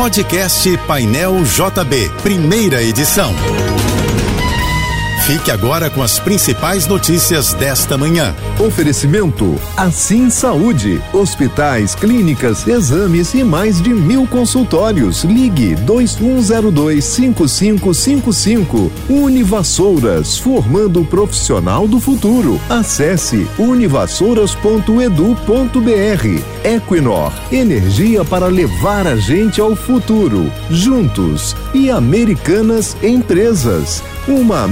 Podcast Painel JB, primeira edição. Fique agora com as principais notícias desta manhã. Oferecimento Assim Saúde, hospitais, clínicas, exames e mais de mil consultórios. Ligue 2102 5555. Univassouras, formando o profissional do futuro. Acesse univassouras.edu.br. Equinor, energia para levar a gente ao futuro. Juntos e Americanas Empresas. Uma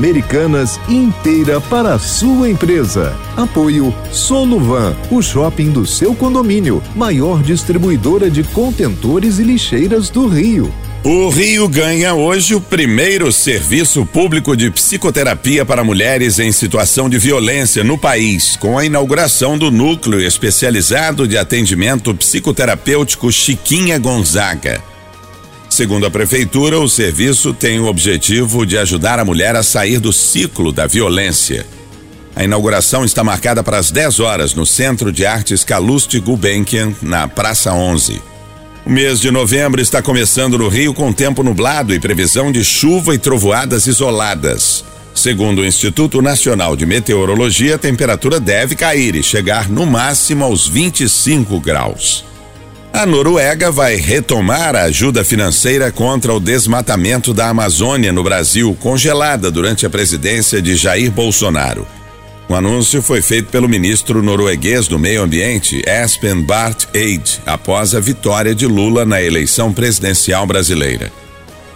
Inteira para a sua empresa. Apoio Soluvan, o shopping do seu condomínio, maior distribuidora de contentores e lixeiras do Rio. O Rio ganha hoje o primeiro serviço público de psicoterapia para mulheres em situação de violência no país, com a inauguração do Núcleo Especializado de Atendimento Psicoterapêutico Chiquinha Gonzaga. Segundo a Prefeitura, o serviço tem o objetivo de ajudar a mulher a sair do ciclo da violência. A inauguração está marcada para as 10 horas no Centro de Artes Calouste Gulbenkian, na Praça 11. O mês de novembro está começando no Rio com tempo nublado e previsão de chuva e trovoadas isoladas. Segundo o Instituto Nacional de Meteorologia, a temperatura deve cair e chegar no máximo aos 25 graus. A Noruega vai retomar a ajuda financeira contra o desmatamento da Amazônia no Brasil, congelada durante a presidência de Jair Bolsonaro. O anúncio foi feito pelo ministro norueguês do Meio Ambiente, Espen Barth Eide, após a vitória de Lula na eleição presidencial brasileira.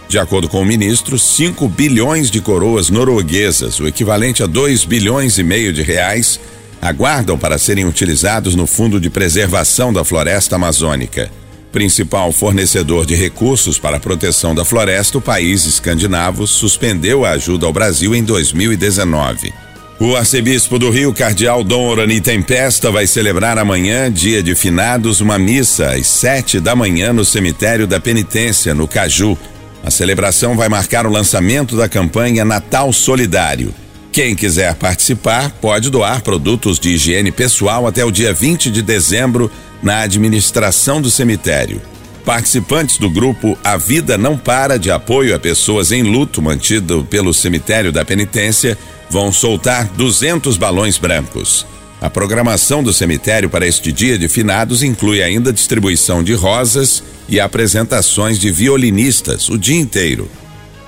De acordo com o ministro, 5 bilhões de coroas norueguesas, o equivalente a 2 bilhões e meio de reais, aguardam para serem utilizados no Fundo de Preservação da Floresta Amazônica. Principal fornecedor de recursos para a proteção da floresta, o país escandinavo suspendeu a ajuda ao Brasil em 2019. O arcebispo do Rio, cardeal Dom Orani Tempesta, vai celebrar amanhã, dia de finados, uma missa às sete da manhã no cemitério da Penitência, no Caju. A celebração vai marcar o lançamento da campanha Natal Solidário. Quem quiser participar pode doar produtos de higiene pessoal até o dia 20 de dezembro na administração do cemitério. Participantes do grupo A Vida Não Para de apoio a pessoas em luto mantido pelo cemitério da penitência vão soltar 200 balões brancos. A programação do cemitério para este dia de finados inclui ainda distribuição de rosas e apresentações de violinistas o dia inteiro.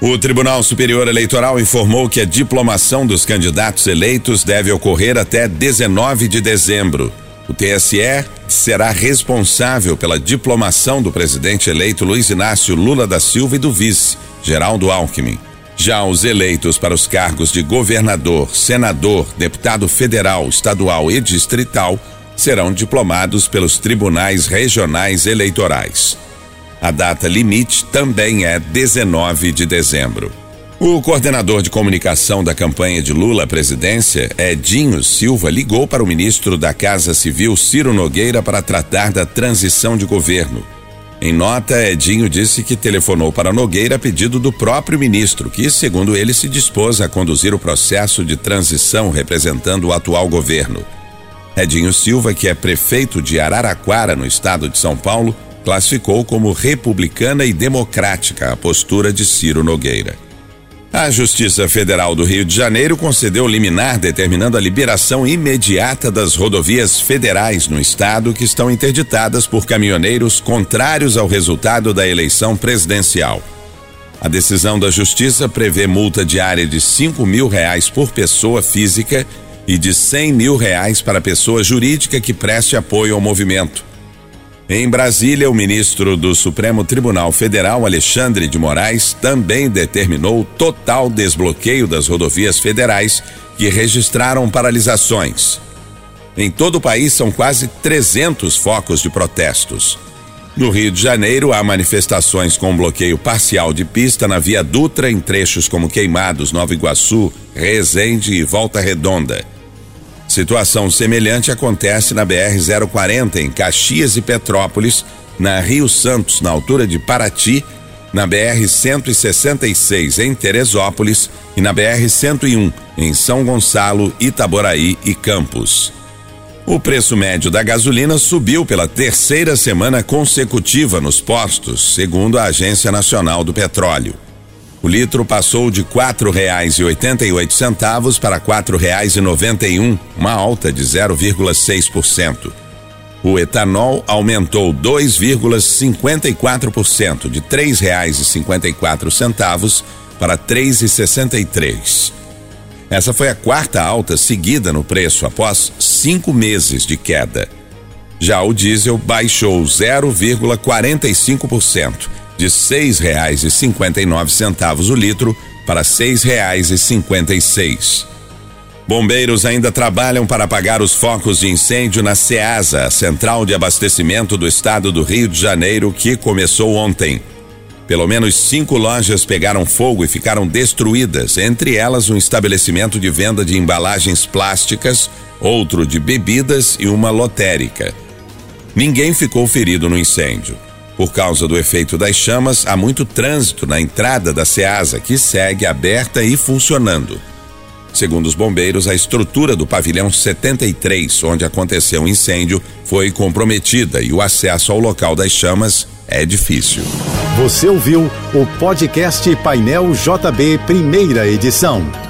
O Tribunal Superior Eleitoral informou que a diplomação dos candidatos eleitos deve ocorrer até 19 de dezembro. O TSE será responsável pela diplomação do presidente eleito Luiz Inácio Lula da Silva e do vice, Geraldo Alckmin. Já os eleitos para os cargos de governador, senador, deputado federal, estadual e distrital serão diplomados pelos tribunais regionais eleitorais. A data limite também é 19 de dezembro. O coordenador de comunicação da campanha de Lula à presidência, Edinho Silva, ligou para o ministro da Casa Civil, Ciro Nogueira, para tratar da transição de governo. Em nota, Edinho disse que telefonou para Nogueira a pedido do próprio ministro, que, segundo ele, se dispôs a conduzir o processo de transição representando o atual governo. Edinho Silva, que é prefeito de Araraquara, no estado de São Paulo, classificou como republicana e democrática a postura de Ciro Nogueira. A Justiça Federal do Rio de Janeiro concedeu liminar determinando a liberação imediata das rodovias federais no estado que estão interditadas por caminhoneiros contrários ao resultado da eleição presidencial. A decisão da Justiça prevê multa diária de cinco mil reais por pessoa física e de cem mil reais para pessoa jurídica que preste apoio ao movimento. Em Brasília, o ministro do Supremo Tribunal Federal, Alexandre de Moraes, também determinou o total desbloqueio das rodovias federais que registraram paralisações. Em todo o país são quase 300 focos de protestos. No Rio de Janeiro, há manifestações com bloqueio parcial de pista na Via Dutra em trechos como Queimados, Nova Iguaçu, Resende e Volta Redonda. Situação semelhante acontece na BR-040 em Caxias e Petrópolis, na Rio Santos, na altura de Paraty, na BR-166 em Teresópolis e na BR-101 em São Gonçalo, Itaboraí e Campos. O preço médio da gasolina subiu pela terceira semana consecutiva nos postos, segundo a Agência Nacional do Petróleo. O litro passou de quatro reais e oitenta e oito centavos para quatro reais e noventa e um, uma alta de 0,6%. O etanol aumentou 2,54% de três reais e cinquenta e quatro centavos para três e sessenta e três. Essa foi a quarta alta seguida no preço após cinco meses de queda. Já o diesel baixou 0,45%, de seis reais e cinquenta e nove centavos o litro para seis reais e cinquenta e seis. Bombeiros ainda trabalham para apagar os focos de incêndio na SEASA, a Central de Abastecimento do Estado do Rio de Janeiro, que começou ontem. Pelo menos cinco lojas pegaram fogo e ficaram destruídas, entre elas um estabelecimento de venda de embalagens plásticas, outro de bebidas e uma lotérica. Ninguém ficou ferido no incêndio. Por causa do efeito das chamas, há muito trânsito na entrada da Ceasa, que segue aberta e funcionando. Segundo os bombeiros, a estrutura do pavilhão 73, onde aconteceu o incêndio, foi comprometida e o acesso ao local das chamas é difícil. Você ouviu o podcast Painel JB, primeira edição.